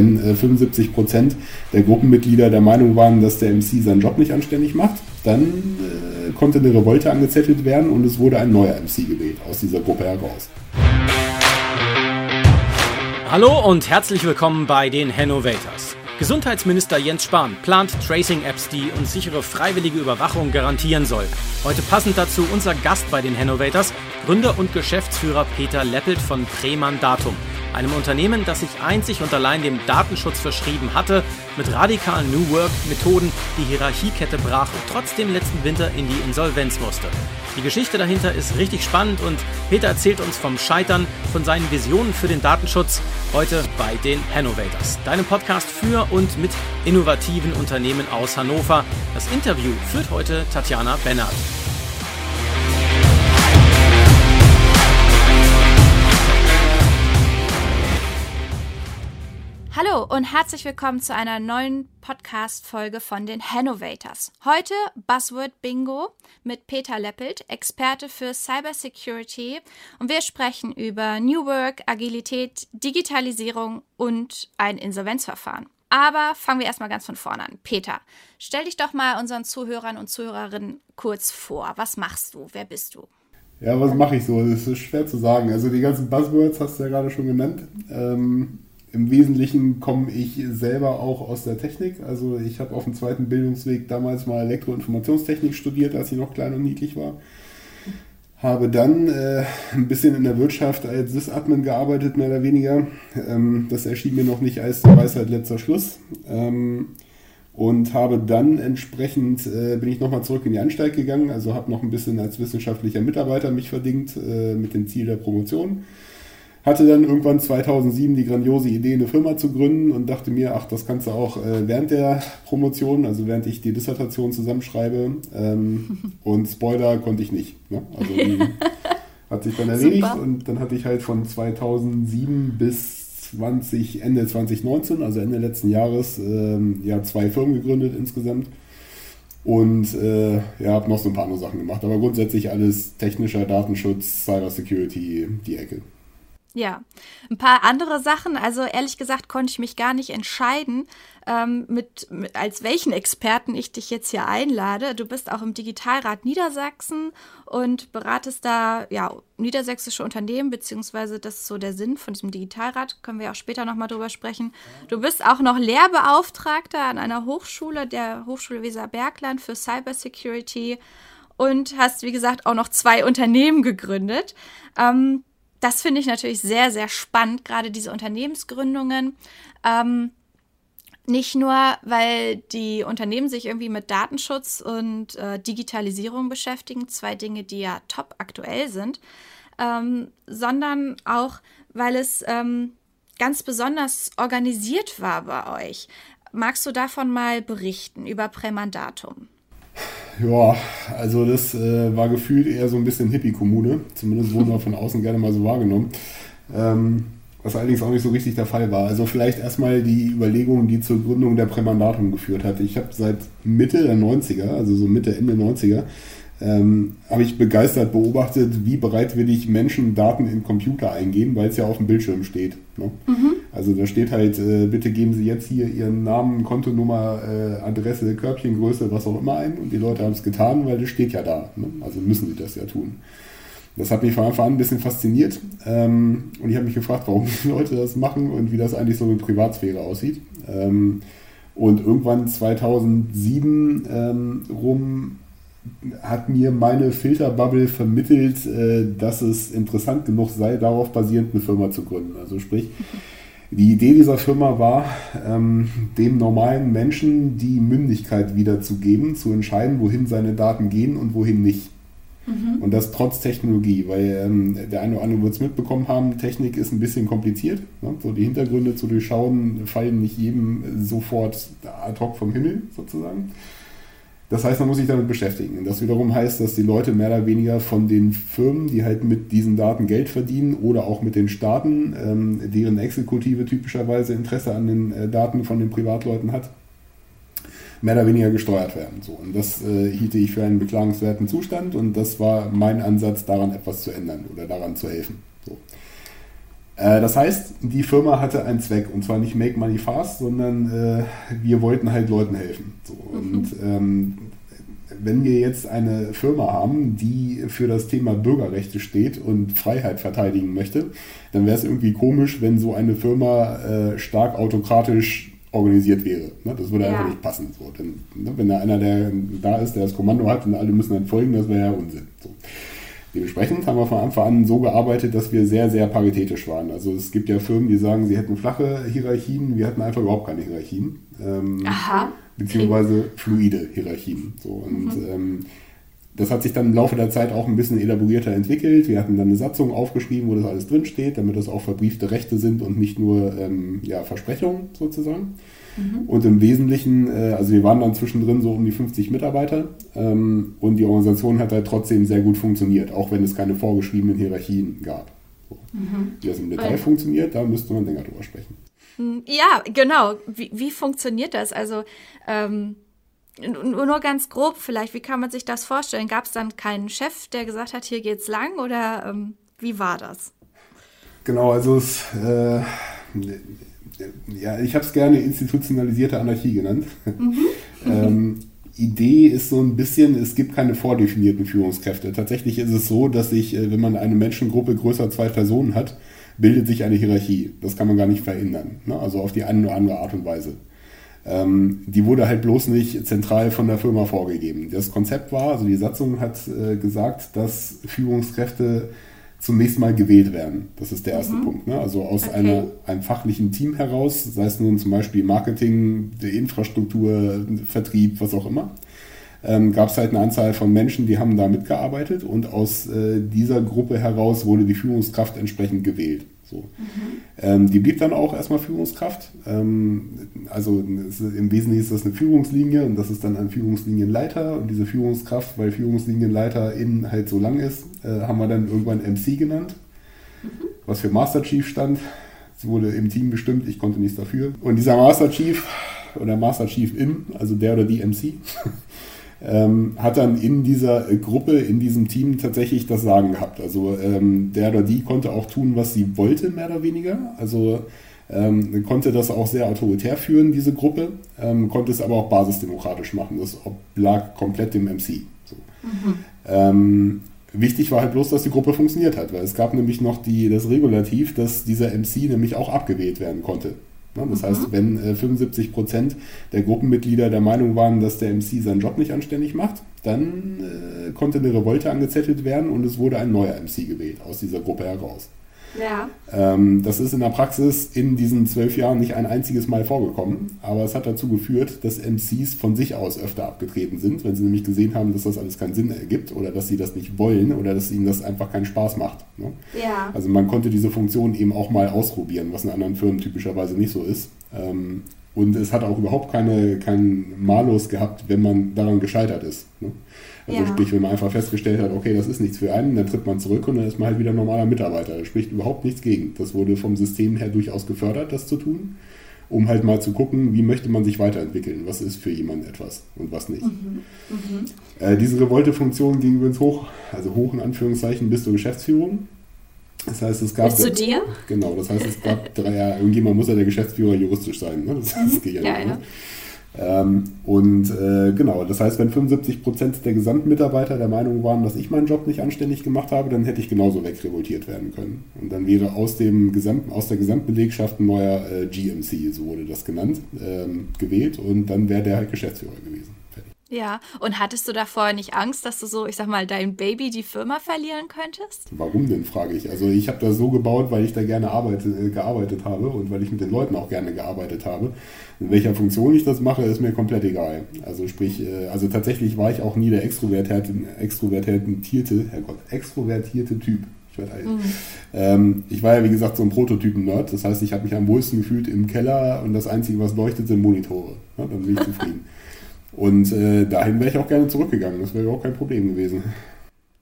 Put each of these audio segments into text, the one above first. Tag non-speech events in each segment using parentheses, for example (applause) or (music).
Wenn 75 äh, Prozent der Gruppenmitglieder der Meinung waren, dass der MC seinen Job nicht anständig macht, dann äh, konnte eine Revolte angezettelt werden und es wurde ein neuer MC gewählt aus dieser Gruppe heraus. Hallo und herzlich willkommen bei den Hannovators. Gesundheitsminister Jens Spahn plant Tracing-Apps, die uns sichere freiwillige Überwachung garantieren soll. Heute passend dazu unser Gast bei den Hannovators, Gründer und Geschäftsführer Peter Leppelt von Premandatum einem Unternehmen, das sich einzig und allein dem Datenschutz verschrieben hatte, mit radikalen New Work-Methoden die Hierarchiekette brach und trotzdem letzten Winter in die Insolvenz musste. Die Geschichte dahinter ist richtig spannend und Peter erzählt uns vom Scheitern, von seinen Visionen für den Datenschutz, heute bei den Hannovators, deinem Podcast für und mit innovativen Unternehmen aus Hannover. Das Interview führt heute Tatjana Bennert. Hallo und herzlich willkommen zu einer neuen Podcast-Folge von den Hannovators. Heute Buzzword Bingo mit Peter Leppelt, Experte für Cybersecurity. Und wir sprechen über New Work, Agilität, Digitalisierung und ein Insolvenzverfahren. Aber fangen wir erstmal ganz von vorne an. Peter, stell dich doch mal unseren Zuhörern und Zuhörerinnen kurz vor. Was machst du? Wer bist du? Ja, was mache ich so? Das ist schwer zu sagen. Also die ganzen Buzzwords hast du ja gerade schon genannt. Ähm im Wesentlichen komme ich selber auch aus der Technik. Also ich habe auf dem zweiten Bildungsweg damals mal Elektroinformationstechnik studiert, als ich noch klein und niedlich war. Habe dann äh, ein bisschen in der Wirtschaft als Sysadmin gearbeitet, mehr oder weniger. Ähm, das erschien mir noch nicht als Weisheit letzter Schluss. Ähm, und habe dann entsprechend, äh, bin ich nochmal zurück in die Anstalt gegangen, also habe noch ein bisschen als wissenschaftlicher Mitarbeiter mich verdingt äh, mit dem Ziel der Promotion hatte dann irgendwann 2007 die grandiose Idee, eine Firma zu gründen und dachte mir, ach, das kannst du auch äh, während der Promotion, also während ich die Dissertation zusammenschreibe. Ähm, (laughs) und Spoiler konnte ich nicht. Ne? Also die (laughs) hat sich dann erledigt Super. und dann hatte ich halt von 2007 bis 20, Ende 2019, also Ende letzten Jahres, ähm, ja, zwei Firmen gegründet insgesamt. Und äh, ja, habe noch so ein paar andere Sachen gemacht. Aber grundsätzlich alles technischer Datenschutz, Cybersecurity, die Ecke. Ja, ein paar andere Sachen. Also ehrlich gesagt konnte ich mich gar nicht entscheiden, ähm, mit, mit, als welchen Experten ich dich jetzt hier einlade. Du bist auch im Digitalrat Niedersachsen und beratest da ja niedersächsische Unternehmen, beziehungsweise das ist so der Sinn von diesem Digitalrat. Können wir auch später nochmal drüber sprechen. Du bist auch noch Lehrbeauftragter an einer Hochschule, der Hochschule Weserbergland für Cybersecurity und hast, wie gesagt, auch noch zwei Unternehmen gegründet. Ähm, das finde ich natürlich sehr, sehr spannend, gerade diese Unternehmensgründungen. Ähm, nicht nur, weil die Unternehmen sich irgendwie mit Datenschutz und äh, Digitalisierung beschäftigen, zwei Dinge, die ja top aktuell sind, ähm, sondern auch, weil es ähm, ganz besonders organisiert war bei euch. Magst du davon mal berichten über Prämandatum? Ja, also das äh, war gefühlt eher so ein bisschen Hippie-Kommune. Zumindest wurden wir von außen gerne mal so wahrgenommen. Ähm, was allerdings auch nicht so richtig der Fall war. Also vielleicht erstmal die Überlegungen, die zur Gründung der Prämandatum geführt hat. Ich habe seit Mitte der 90er, also so Mitte, Ende 90er, ähm, habe ich begeistert beobachtet, wie bereitwillig Menschen Daten in Computer eingeben, weil es ja auf dem Bildschirm steht. Ne? Mhm. Also da steht halt, äh, bitte geben Sie jetzt hier Ihren Namen, Kontonummer, äh, Adresse, Körbchengröße, was auch immer ein. Und die Leute haben es getan, weil das steht ja da. Ne? Also müssen sie das ja tun. Das hat mich von Anfang an ein bisschen fasziniert. Ähm, und ich habe mich gefragt, warum (laughs) die Leute das machen und wie das eigentlich so mit Privatsphäre aussieht. Ähm, und irgendwann 2007 ähm, rum hat mir meine Filterbubble vermittelt, äh, dass es interessant genug sei, darauf basierend eine Firma zu gründen. Also sprich, die Idee dieser Firma war, ähm, dem normalen Menschen die Mündigkeit wiederzugeben, zu entscheiden, wohin seine Daten gehen und wohin nicht. Mhm. Und das trotz Technologie, weil ähm, der eine oder andere wird es mitbekommen haben, Technik ist ein bisschen kompliziert. Ne? So die Hintergründe zu durchschauen fallen nicht jedem sofort ad hoc vom Himmel sozusagen. Das heißt, man muss sich damit beschäftigen. Das wiederum heißt, dass die Leute mehr oder weniger von den Firmen, die halt mit diesen Daten Geld verdienen oder auch mit den Staaten, ähm, deren Exekutive typischerweise Interesse an den äh, Daten von den Privatleuten hat, mehr oder weniger gesteuert werden. So, und das äh, hielte ich für einen beklagenswerten Zustand und das war mein Ansatz, daran etwas zu ändern oder daran zu helfen. So. Äh, das heißt, die Firma hatte einen Zweck und zwar nicht Make Money Fast, sondern äh, wir wollten halt Leuten helfen. So, mhm. Und ähm, wenn wir jetzt eine Firma haben, die für das Thema Bürgerrechte steht und Freiheit verteidigen möchte, dann wäre es irgendwie komisch, wenn so eine Firma äh, stark autokratisch organisiert wäre. Ne? Das würde ja. einfach nicht passen. So. Denn, ne? Wenn da einer, der da ist, der das Kommando hat und alle müssen dann folgen, das wäre ja Unsinn. So. Dementsprechend haben wir von Anfang an so gearbeitet, dass wir sehr, sehr paritätisch waren. Also es gibt ja Firmen, die sagen, sie hätten flache Hierarchien, wir hatten einfach überhaupt keine Hierarchien. Ähm, Aha. Beziehungsweise fluide Hierarchien. So. Und mhm. ähm, das hat sich dann im Laufe der Zeit auch ein bisschen elaborierter entwickelt. Wir hatten dann eine Satzung aufgeschrieben, wo das alles drinsteht, damit das auch verbriefte Rechte sind und nicht nur ähm, ja, Versprechungen sozusagen. Mhm. Und im Wesentlichen, äh, also wir waren dann zwischendrin so um die 50 Mitarbeiter ähm, und die Organisation hat halt trotzdem sehr gut funktioniert, auch wenn es keine vorgeschriebenen Hierarchien gab. So. Mhm. Wie das im Detail und funktioniert, da müsste man länger drüber sprechen. Hm, ja, genau. Wie, wie funktioniert das? Also ähm, nur ganz grob vielleicht, wie kann man sich das vorstellen? Gab es dann keinen Chef, der gesagt hat, hier geht's lang oder ähm, wie war das? Genau, also es, äh, ja, ich habe es gerne institutionalisierte Anarchie genannt. Mhm. ähm, Idee ist so ein bisschen, es gibt keine vordefinierten Führungskräfte. Tatsächlich ist es so, dass sich, äh, wenn man eine Menschengruppe größer zwei Personen hat, bildet sich eine Hierarchie. Das kann man gar nicht verändern. Ne? Also auf die eine oder andere Art und Weise. Ähm, die wurde halt bloß nicht zentral von der Firma vorgegeben. Das Konzept war, also die Satzung hat äh, gesagt, dass Führungskräfte zunächst mal gewählt werden. Das ist der erste mhm. Punkt. Ne? Also aus okay. einer, einem fachlichen Team heraus, sei es nun zum Beispiel Marketing, Infrastruktur, Vertrieb, was auch immer, ähm, gab es halt eine Anzahl von Menschen, die haben da mitgearbeitet und aus äh, dieser Gruppe heraus wurde die Führungskraft entsprechend gewählt. So. Mhm. Ähm, die blieb dann auch erstmal Führungskraft. Ähm, also ist, im Wesentlichen ist das eine Führungslinie und das ist dann ein Führungslinienleiter und diese Führungskraft, weil Führungslinienleiter innen halt so lang ist, äh, haben wir dann irgendwann MC genannt, mhm. was für Master Chief stand. Es wurde im Team bestimmt, ich konnte nichts dafür. Und dieser Master Chief oder Master Chief in, also der oder die MC, (laughs) ähm, hat dann in dieser Gruppe, in diesem Team tatsächlich das Sagen gehabt. Also ähm, der oder die konnte auch tun, was sie wollte, mehr oder weniger. Also ähm, konnte das auch sehr autoritär führen, diese Gruppe, ähm, konnte es aber auch basisdemokratisch machen. Das oblag komplett dem MC. So. Mhm. Ähm, wichtig war halt bloß, dass die Gruppe funktioniert hat, weil es gab nämlich noch die, das Regulativ, dass dieser MC nämlich auch abgewählt werden konnte. Ne, das mhm. heißt, wenn 75 äh, Prozent der Gruppenmitglieder der Meinung waren, dass der MC seinen Job nicht anständig macht, dann äh, konnte eine Revolte angezettelt werden und es wurde ein neuer MC gewählt aus dieser Gruppe heraus. Ja. Ähm, das ist in der Praxis in diesen zwölf Jahren nicht ein einziges Mal vorgekommen, aber es hat dazu geführt, dass MCs von sich aus öfter abgetreten sind, wenn sie nämlich gesehen haben, dass das alles keinen Sinn ergibt oder dass sie das nicht wollen oder dass ihnen das einfach keinen Spaß macht. Ne? Ja. Also man konnte diese Funktion eben auch mal ausprobieren, was in anderen Firmen typischerweise nicht so ist. Ähm, und es hat auch überhaupt keine, keinen Malus gehabt, wenn man daran gescheitert ist. Ne? Also ja. sprich, wenn man einfach festgestellt hat, okay, das ist nichts für einen, dann tritt man zurück und dann ist man halt wieder normaler Mitarbeiter. Da spricht überhaupt nichts gegen. Das wurde vom System her durchaus gefördert, das zu tun, um halt mal zu gucken, wie möchte man sich weiterentwickeln, was ist für jemanden etwas und was nicht. Mhm. Mhm. Äh, diese Revolte-Funktion ging übrigens hoch, also hoch in Anführungszeichen bis zur Geschäftsführung. Das heißt, es gab. Bis zu dir? Genau, das heißt, es gab drei, ja, irgendjemand muss ja der Geschäftsführer juristisch sein. Ne? Das, das geht ja, ja, nicht, ja. Ne? Ähm, und äh, genau, das heißt, wenn 75 Prozent der Gesamtmitarbeiter der Meinung waren, dass ich meinen Job nicht anständig gemacht habe, dann hätte ich genauso wegrevoltiert werden können. Und dann wäre aus, dem Gesamt, aus der Gesamtbelegschaft ein neuer äh, GMC, so wurde das genannt, ähm, gewählt und dann wäre der halt Geschäftsführer gewesen. Ja, und hattest du davor nicht Angst, dass du so, ich sag mal, dein Baby, die Firma verlieren könntest? Warum denn, frage ich. Also ich habe das so gebaut, weil ich da gerne arbeite, äh, gearbeitet habe und weil ich mit den Leuten auch gerne gearbeitet habe. In welcher Funktion ich das mache, ist mir komplett egal. Also sprich, äh, also tatsächlich war ich auch nie der extrovertierte, extrovertierte, Herrgott, extrovertierte Typ. Ich, halt, mhm. ähm, ich war ja, wie gesagt, so ein Prototypen-Nerd. Das heißt, ich habe mich am wohlsten gefühlt im Keller und das Einzige, was leuchtet, sind Monitore. Ja, dann bin ich (laughs) zufrieden. Und äh, dahin wäre ich auch gerne zurückgegangen. Das wäre auch kein Problem gewesen.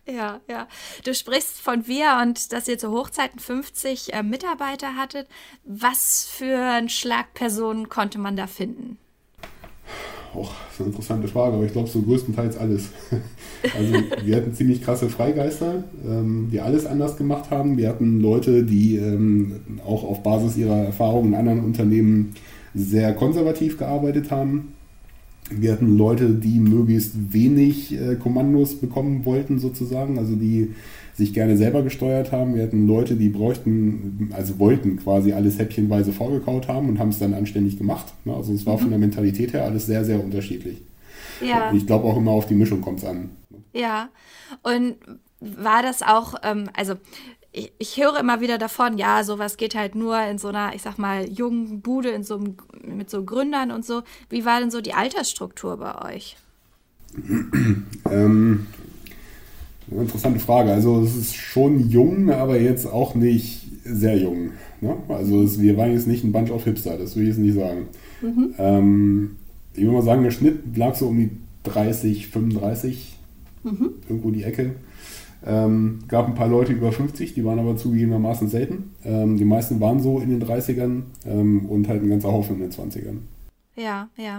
Ja, ja. Du sprichst von wir und dass ihr zu Hochzeiten 50 äh, Mitarbeiter hattet. Was für ein Schlagpersonen konnte man da finden? auch das ist eine interessante Frage, aber ich glaube so größtenteils alles. (laughs) also wir hatten ziemlich krasse Freigeister, ähm, die alles anders gemacht haben. Wir hatten Leute, die ähm, auch auf Basis ihrer Erfahrungen in anderen Unternehmen sehr konservativ gearbeitet haben. Wir hatten Leute, die möglichst wenig äh, Kommandos bekommen wollten, sozusagen, also die sich gerne selber gesteuert haben. Wir hatten Leute, die bräuchten, also wollten quasi alles häppchenweise vorgekaut haben und haben es dann anständig gemacht. Ne? Also es war mhm. von der Mentalität her alles sehr, sehr unterschiedlich. Ja. ich glaube auch immer auf die Mischung kommt es an. Ja, und war das auch, ähm, also ich, ich, höre immer wieder davon, ja, sowas geht halt nur in so einer, ich sag mal, jungen Bude, in so mit so Gründern und so. Wie war denn so die Altersstruktur bei euch? (clears throat) ähm, interessante Frage. Also es ist schon jung, aber jetzt auch nicht sehr jung. Ne? Also es, wir waren jetzt nicht ein Bunch of Hipster, das will ich jetzt nicht sagen. Mhm. Ähm, ich würde mal sagen, der Schnitt lag so um die 30, 35, mhm. irgendwo die Ecke. Ähm, gab ein paar Leute über 50, die waren aber zugegebenermaßen selten. Ähm, die meisten waren so in den 30ern ähm, und halt ein ganzer Haufen in den 20ern. Ja, ja.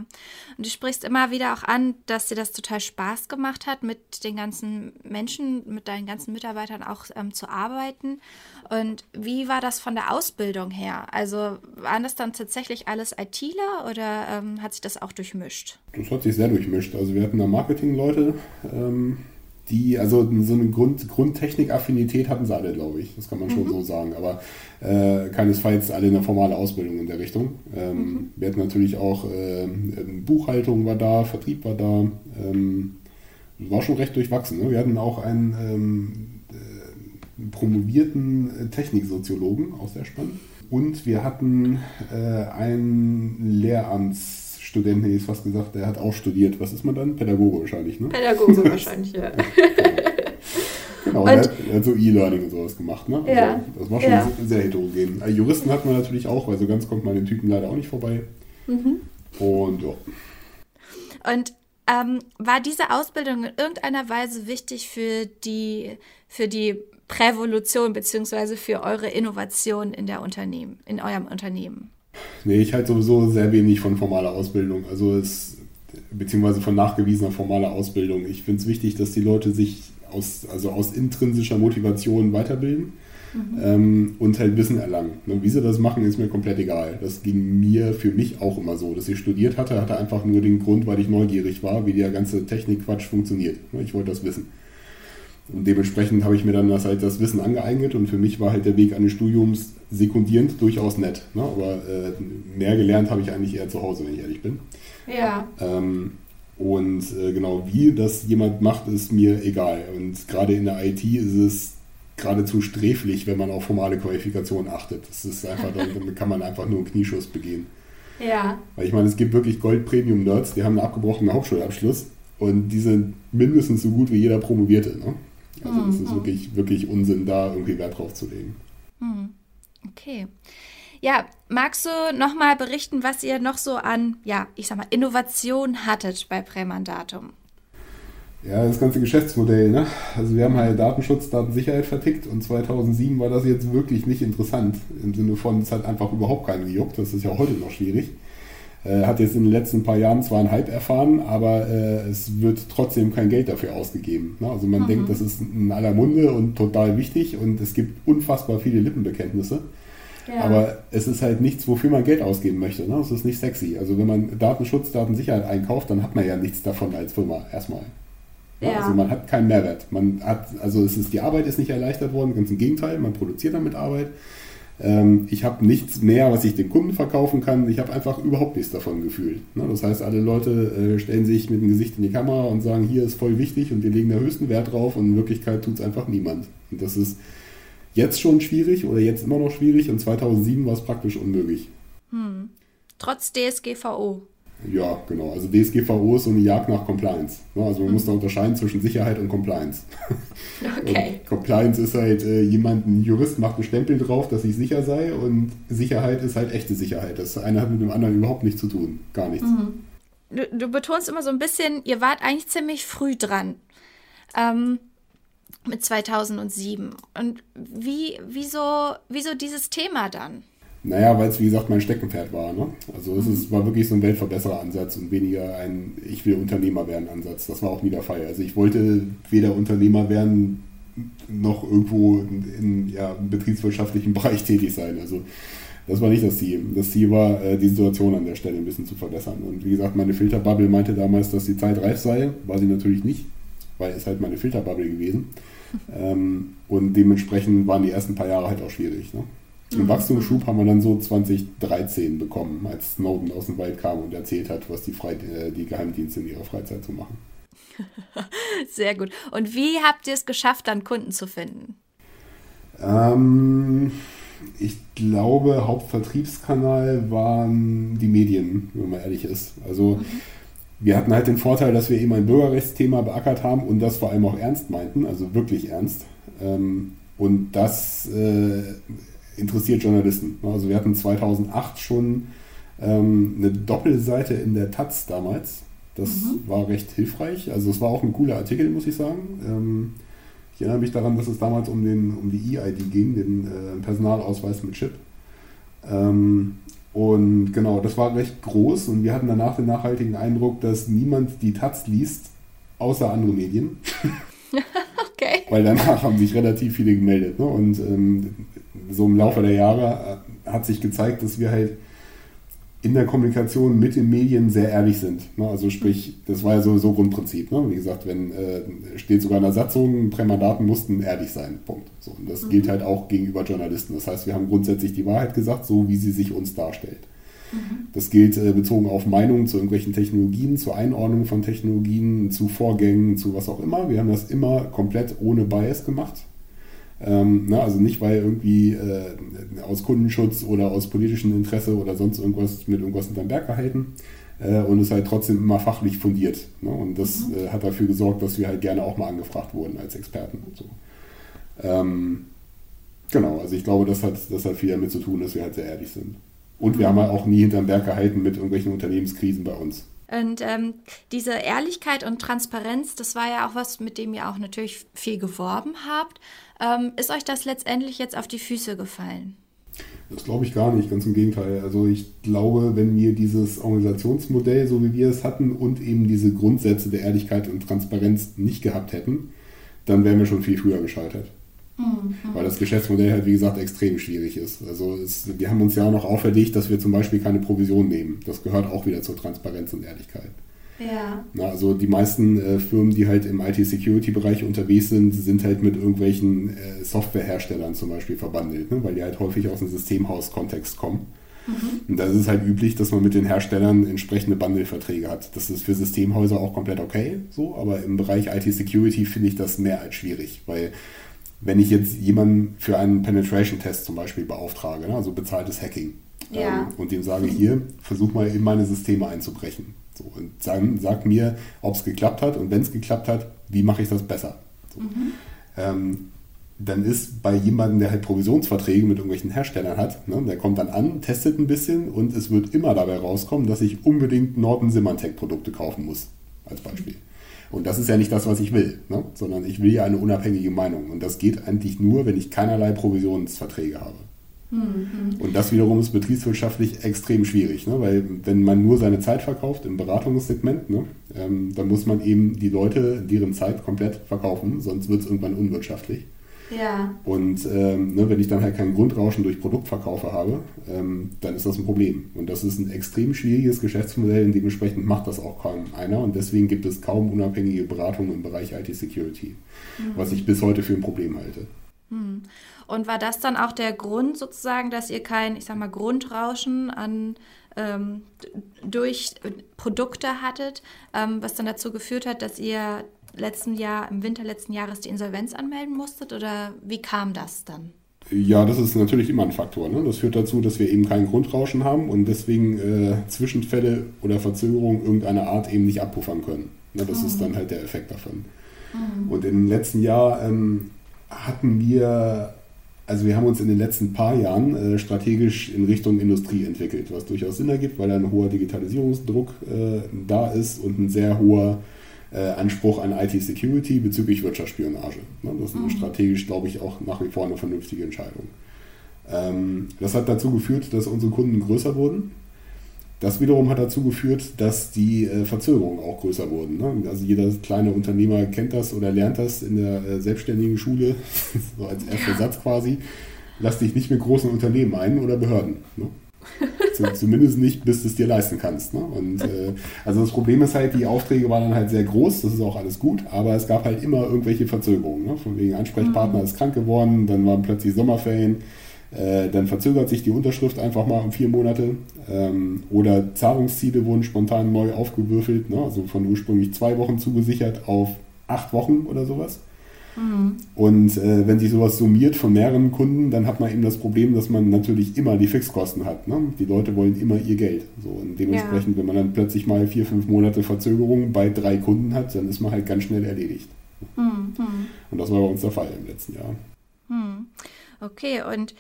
Und du sprichst immer wieder auch an, dass dir das total Spaß gemacht hat, mit den ganzen Menschen, mit deinen ganzen Mitarbeitern auch ähm, zu arbeiten. Und wie war das von der Ausbildung her? Also waren das dann tatsächlich alles ITler oder ähm, hat sich das auch durchmischt? Das hat sich sehr durchmischt. Also wir hatten da Marketing-Leute, ähm, die, also so eine Grund, Grundtechnik-Affinität hatten sie alle, glaube ich. Das kann man schon mhm. so sagen. Aber äh, keinesfalls alle eine formale Ausbildung in der Richtung. Ähm, mhm. Wir hatten natürlich auch äh, Buchhaltung war da, Vertrieb war da. Ähm, war schon recht durchwachsen. Ne? Wir hatten auch einen ähm, äh, promovierten Techniksoziologen, auch sehr spannend. Und wir hatten äh, einen Lehramts Student, hätte ich fast gesagt, der hat auch studiert. Was ist man dann? Pädagoge wahrscheinlich, ne? Pädagoge (laughs) wahrscheinlich, ja. Genau, und, hat, er hat, so E-Learning und sowas gemacht, ne? Also ja, das war schon ja. sehr heterogen. Äh, Juristen hat man natürlich auch, weil so ganz kommt man den Typen leider auch nicht vorbei. Mhm. Und ja. Und ähm, war diese Ausbildung in irgendeiner Weise wichtig für die, für die Prävolution bzw. für eure Innovation in der Unternehmen, in eurem Unternehmen? Nee, ich halte sowieso sehr wenig von formaler Ausbildung. Also es, beziehungsweise von nachgewiesener formaler Ausbildung. Ich finde es wichtig, dass die Leute sich aus, also aus intrinsischer Motivation weiterbilden mhm. ähm, und halt Wissen erlangen. Ne, wie sie das machen, ist mir komplett egal. Das ging mir für mich auch immer so. Dass ich studiert hatte, hatte einfach nur den Grund, weil ich neugierig war, wie der ganze Technikquatsch funktioniert. Ne, ich wollte das wissen. Und dementsprechend habe ich mir dann das, halt das Wissen angeeignet und für mich war halt der Weg eines Studiums sekundierend durchaus nett. Ne? Aber äh, mehr gelernt habe ich eigentlich eher zu Hause, wenn ich ehrlich bin. Ja. Ähm, und äh, genau wie das jemand macht, ist mir egal. Und gerade in der IT ist es geradezu sträflich, wenn man auf formale Qualifikationen achtet. Das ist einfach, dann (laughs) kann man einfach nur einen Knieschuss begehen. Ja. Weil ich meine, es gibt wirklich Gold-Premium-Nerds, die haben einen abgebrochenen Hauptschulabschluss und die sind mindestens so gut wie jeder Promovierte. Ne? Also es ist mhm. wirklich, wirklich Unsinn, da irgendwie Wert drauf zu legen. Mhm. Okay. Ja, magst du nochmal berichten, was ihr noch so an, ja, ich sag mal, Innovation hattet bei Prämandatum? Ja, das ganze Geschäftsmodell, ne? Also wir haben halt Datenschutz, Datensicherheit vertickt und 2007 war das jetzt wirklich nicht interessant. Im Sinne von, es hat einfach überhaupt keinen gejuckt. Das ist ja heute noch schwierig. Äh, hat jetzt in den letzten paar Jahren zwar einen Hype erfahren, aber äh, es wird trotzdem kein Geld dafür ausgegeben. Ne? Also man mhm. denkt, das ist in aller Munde und total wichtig und es gibt unfassbar viele Lippenbekenntnisse. Ja. Aber es ist halt nichts, wofür man Geld ausgeben möchte. Ne? Es ist nicht sexy. Also wenn man Datenschutz, Datensicherheit einkauft, dann hat man ja nichts davon als Firma erstmal. Ja, ja. Also man hat keinen Mehrwert. Man hat, also es ist, die Arbeit ist nicht erleichtert worden, ganz im Gegenteil, man produziert damit Arbeit. Ähm, ich habe nichts mehr, was ich dem Kunden verkaufen kann. Ich habe einfach überhaupt nichts davon gefühlt. Ne? Das heißt, alle Leute äh, stellen sich mit dem Gesicht in die Kamera und sagen, hier ist voll wichtig und wir legen da höchsten Wert drauf und in Wirklichkeit tut es einfach niemand. Und das ist jetzt schon schwierig oder jetzt immer noch schwierig und 2007 war es praktisch unmöglich. Hm. Trotz DSGVO. Ja, genau. Also DSGVO ist so eine Jagd nach Compliance. Ne? Also man mhm. muss da unterscheiden zwischen Sicherheit und Compliance. (laughs) Okay. Und Compliance ist halt, äh, jemand, ein Jurist macht einen Stempel drauf, dass ich sicher sei und Sicherheit ist halt echte Sicherheit. Das eine hat mit dem anderen überhaupt nichts zu tun. Gar nichts. Mhm. Du, du, betonst immer so ein bisschen, ihr wart eigentlich ziemlich früh dran. Ähm, mit 2007. Und wie, wieso, wieso dieses Thema dann? Naja, weil es wie gesagt mein Steckenpferd war. Ne? Also es ist, war wirklich so ein Weltverbesserer-Ansatz und weniger ein Ich will Unternehmer werden Ansatz. Das war auch nie der Fall. Also ich wollte weder Unternehmer werden noch irgendwo in ja, im betriebswirtschaftlichen (laughs) Bereich tätig sein. Also das war nicht das Ziel. Das Ziel war, äh, die Situation an der Stelle ein bisschen zu verbessern. Und wie gesagt, meine Filterbubble meinte damals, dass die Zeit reif sei. War sie natürlich nicht, weil es halt meine Filterbubble gewesen. (laughs) ähm, und dementsprechend waren die ersten paar Jahre halt auch schwierig. Ne? Mhm. Wachstumsschub haben wir dann so 2013 bekommen, als Snowden aus dem Wald kam und erzählt hat, was die, Fre äh, die Geheimdienste in ihrer Freizeit so machen. (laughs) Sehr gut. Und wie habt ihr es geschafft, dann Kunden zu finden? Ähm, ich glaube, Hauptvertriebskanal waren die Medien, wenn man ehrlich ist. Also mhm. wir hatten halt den Vorteil, dass wir eben ein Bürgerrechtsthema beackert haben und das vor allem auch ernst meinten, also wirklich ernst. Ähm, und das äh, interessiert Journalisten. Also wir hatten 2008 schon ähm, eine Doppelseite in der Taz damals. Das mhm. war recht hilfreich. Also es war auch ein cooler Artikel, muss ich sagen. Ähm, ich erinnere mich daran, dass es damals um, den, um die E-ID ging, den äh, Personalausweis mit Chip. Ähm, und genau, das war recht groß und wir hatten danach den nachhaltigen Eindruck, dass niemand die Taz liest, außer andere Medien. (laughs) Weil danach haben sich relativ viele gemeldet. Ne? Und ähm, so im Laufe der Jahre äh, hat sich gezeigt, dass wir halt in der Kommunikation mit den Medien sehr ehrlich sind. Ne? Also sprich, das war ja sowieso Grundprinzip. Ne? Wie gesagt, wenn äh, steht sogar in der Satzung, Prämandaten mussten ehrlich sein. Punkt. So, und das mhm. gilt halt auch gegenüber Journalisten. Das heißt, wir haben grundsätzlich die Wahrheit gesagt, so wie sie sich uns darstellt. Mhm. Das gilt äh, bezogen auf Meinungen zu irgendwelchen Technologien, zur Einordnung von Technologien, zu Vorgängen, zu was auch immer. Wir haben das immer komplett ohne Bias gemacht. Ähm, na, also nicht, weil irgendwie äh, aus Kundenschutz oder aus politischem Interesse oder sonst irgendwas mit irgendwas hinterm Berg gehalten äh, und ist halt trotzdem immer fachlich fundiert. Ne? Und das mhm. äh, hat dafür gesorgt, dass wir halt gerne auch mal angefragt wurden als Experten und so. Ähm, genau, also ich glaube, das hat, das hat viel damit zu tun, dass wir halt sehr ehrlich sind. Und wir haben halt auch nie hinterm Berg gehalten mit irgendwelchen Unternehmenskrisen bei uns. Und ähm, diese Ehrlichkeit und Transparenz, das war ja auch was, mit dem ihr auch natürlich viel geworben habt. Ähm, ist euch das letztendlich jetzt auf die Füße gefallen? Das glaube ich gar nicht, ganz im Gegenteil. Also ich glaube, wenn wir dieses Organisationsmodell, so wie wir es hatten, und eben diese Grundsätze der Ehrlichkeit und Transparenz nicht gehabt hätten, dann wären wir schon viel früher gescheitert. Mhm. Weil das Geschäftsmodell halt, wie gesagt, extrem schwierig ist. Also es, wir haben uns ja auch noch auferlegt, dass wir zum Beispiel keine Provision nehmen. Das gehört auch wieder zur Transparenz und Ehrlichkeit. Ja. Na, also die meisten äh, Firmen, die halt im IT-Security-Bereich unterwegs sind, sind halt mit irgendwelchen äh, Softwareherstellern zum Beispiel verbandelt, ne? weil die halt häufig aus dem Systemhaus-Kontext kommen. Mhm. Und da ist es halt üblich, dass man mit den Herstellern entsprechende Bundle-Verträge hat. Das ist für Systemhäuser auch komplett okay, so, aber im Bereich IT-Security finde ich das mehr als schwierig, weil wenn ich jetzt jemanden für einen Penetration-Test zum Beispiel beauftrage, ne, also bezahltes Hacking, ja. ähm, und dem sage, hier, versuch mal in meine Systeme einzubrechen. So, und dann sag mir, ob es geklappt hat und wenn es geklappt hat, wie mache ich das besser? So. Mhm. Ähm, dann ist bei jemandem, der halt Provisionsverträge mit irgendwelchen Herstellern hat, ne, der kommt dann an, testet ein bisschen und es wird immer dabei rauskommen, dass ich unbedingt Norton Symantec Produkte kaufen muss, als Beispiel. Mhm. Und das ist ja nicht das, was ich will, ne? sondern ich will ja eine unabhängige Meinung. Und das geht eigentlich nur, wenn ich keinerlei Provisionsverträge habe. Mhm. Und das wiederum ist betriebswirtschaftlich extrem schwierig, ne? weil wenn man nur seine Zeit verkauft im Beratungssegment, ne? ähm, dann muss man eben die Leute deren Zeit komplett verkaufen, sonst wird es irgendwann unwirtschaftlich. Ja. Und ähm, ne, wenn ich dann halt kein Grundrauschen durch Produktverkaufe habe, ähm, dann ist das ein Problem. Und das ist ein extrem schwieriges Geschäftsmodell und dementsprechend macht das auch kaum einer. Und deswegen gibt es kaum unabhängige Beratung im Bereich IT-Security, mhm. was ich bis heute für ein Problem halte. Mhm. Und war das dann auch der Grund sozusagen, dass ihr kein, ich sag mal, Grundrauschen an ähm, durch Produkte hattet, ähm, was dann dazu geführt hat, dass ihr letzten Jahr, im Winter letzten Jahres die Insolvenz anmelden musstet oder wie kam das dann? Ja, das ist natürlich immer ein Faktor. Ne? Das führt dazu, dass wir eben kein Grundrauschen haben und deswegen äh, Zwischenfälle oder Verzögerungen irgendeiner Art eben nicht abpuffern können. Ne? Das mhm. ist dann halt der Effekt davon. Mhm. Und im letzten Jahr ähm, hatten wir, also wir haben uns in den letzten paar Jahren äh, strategisch in Richtung Industrie entwickelt, was durchaus Sinn ergibt, weil da ein hoher Digitalisierungsdruck äh, da ist und ein sehr hoher äh, Anspruch an IT-Security bezüglich Wirtschaftsspionage. Ne? Das ist mhm. strategisch, glaube ich, auch nach wie vor eine vernünftige Entscheidung. Ähm, das hat dazu geführt, dass unsere Kunden größer wurden. Das wiederum hat dazu geführt, dass die äh, Verzögerungen auch größer wurden. Ne? Also jeder kleine Unternehmer kennt das oder lernt das in der äh, selbstständigen Schule, (laughs) so als erster Satz quasi. Lass dich nicht mit großen Unternehmen ein oder Behörden. Ne? Zumindest nicht, bis du es dir leisten kannst. Ne? Und äh, also das Problem ist halt, die Aufträge waren dann halt sehr groß, das ist auch alles gut, aber es gab halt immer irgendwelche Verzögerungen. Ne? Von wegen Ansprechpartner mhm. ist krank geworden, dann waren plötzlich Sommerferien, äh, dann verzögert sich die Unterschrift einfach mal um vier Monate. Ähm, oder Zahlungsziele wurden spontan neu aufgewürfelt, ne? also von ursprünglich zwei Wochen zugesichert auf acht Wochen oder sowas. Mhm. Und äh, wenn sich sowas summiert von mehreren Kunden, dann hat man eben das Problem, dass man natürlich immer die Fixkosten hat. Ne? Die Leute wollen immer ihr Geld. So, und dementsprechend, ja. wenn man dann plötzlich mal vier, fünf Monate Verzögerung bei drei Kunden hat, dann ist man halt ganz schnell erledigt. Mhm. Und das war bei uns der Fall im letzten Jahr. Mhm. Okay, und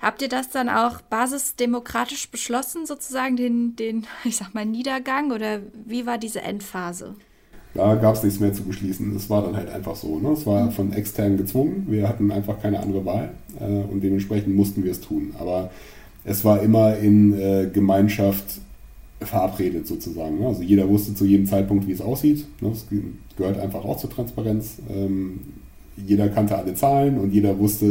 Habt ihr das dann auch basisdemokratisch beschlossen, sozusagen den, den, (laughs) ich sag mal, Niedergang oder wie war diese Endphase? Da gab es nichts mehr zu beschließen. Es war dann halt einfach so. Ne? Es war von extern gezwungen. Wir hatten einfach keine andere Wahl äh, und dementsprechend mussten wir es tun. Aber es war immer in äh, Gemeinschaft verabredet sozusagen. Ne? Also jeder wusste zu jedem Zeitpunkt, wie es aussieht. Ne? Das gehört einfach auch zur Transparenz. Ähm, jeder kannte alle Zahlen und jeder wusste,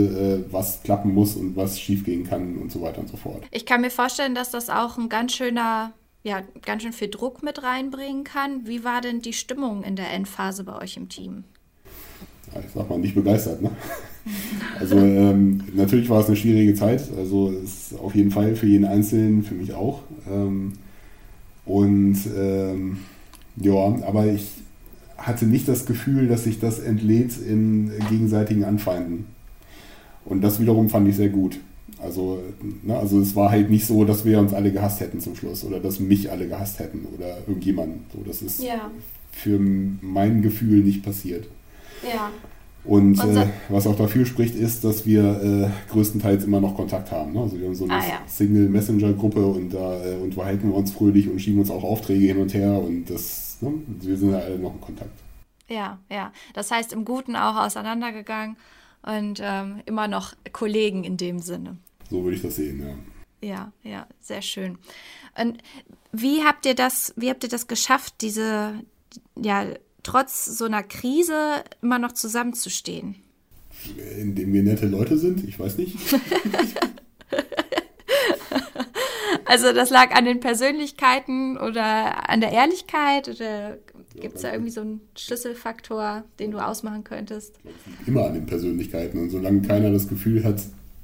äh, was klappen muss und was schiefgehen kann und so weiter und so fort. Ich kann mir vorstellen, dass das auch ein ganz schöner ja, ganz schön viel Druck mit reinbringen kann. Wie war denn die Stimmung in der Endphase bei euch im Team? Ja, ich sag mal, nicht begeistert. Ne? (laughs) Also ähm, natürlich war es eine schwierige Zeit. Also es ist auf jeden Fall für jeden Einzelnen, für mich auch. Ähm, und ähm, ja, aber ich hatte nicht das Gefühl, dass sich das entlädt in gegenseitigen Anfeinden. Und das wiederum fand ich sehr gut. Also, ne, also es war halt nicht so, dass wir uns alle gehasst hätten zum Schluss oder dass mich alle gehasst hätten oder irgendjemanden. So, das ist ja. für mein Gefühl nicht passiert. Ja. Und äh, was auch dafür spricht, ist, dass wir äh, größtenteils immer noch Kontakt haben. Ne? Also wir haben so eine ah, ja. Single-Messenger-Gruppe und da äh, unterhalten wir uns fröhlich und schieben uns auch Aufträge hin und her und das, ne? wir sind ja alle noch in Kontakt. Ja, ja. Das heißt im Guten auch auseinandergegangen und ähm, immer noch Kollegen in dem Sinne. So würde ich das sehen, ja. Ja, ja, sehr schön. Und wie habt ihr das, wie habt ihr das geschafft, diese, ja, trotz so einer Krise immer noch zusammenzustehen? Indem wir nette Leute sind, ich weiß nicht. (laughs) also das lag an den Persönlichkeiten oder an der Ehrlichkeit oder Gibt es da irgendwie so einen Schlüsselfaktor, den du ausmachen könntest? Immer an den Persönlichkeiten. Und solange keiner das Gefühl hat,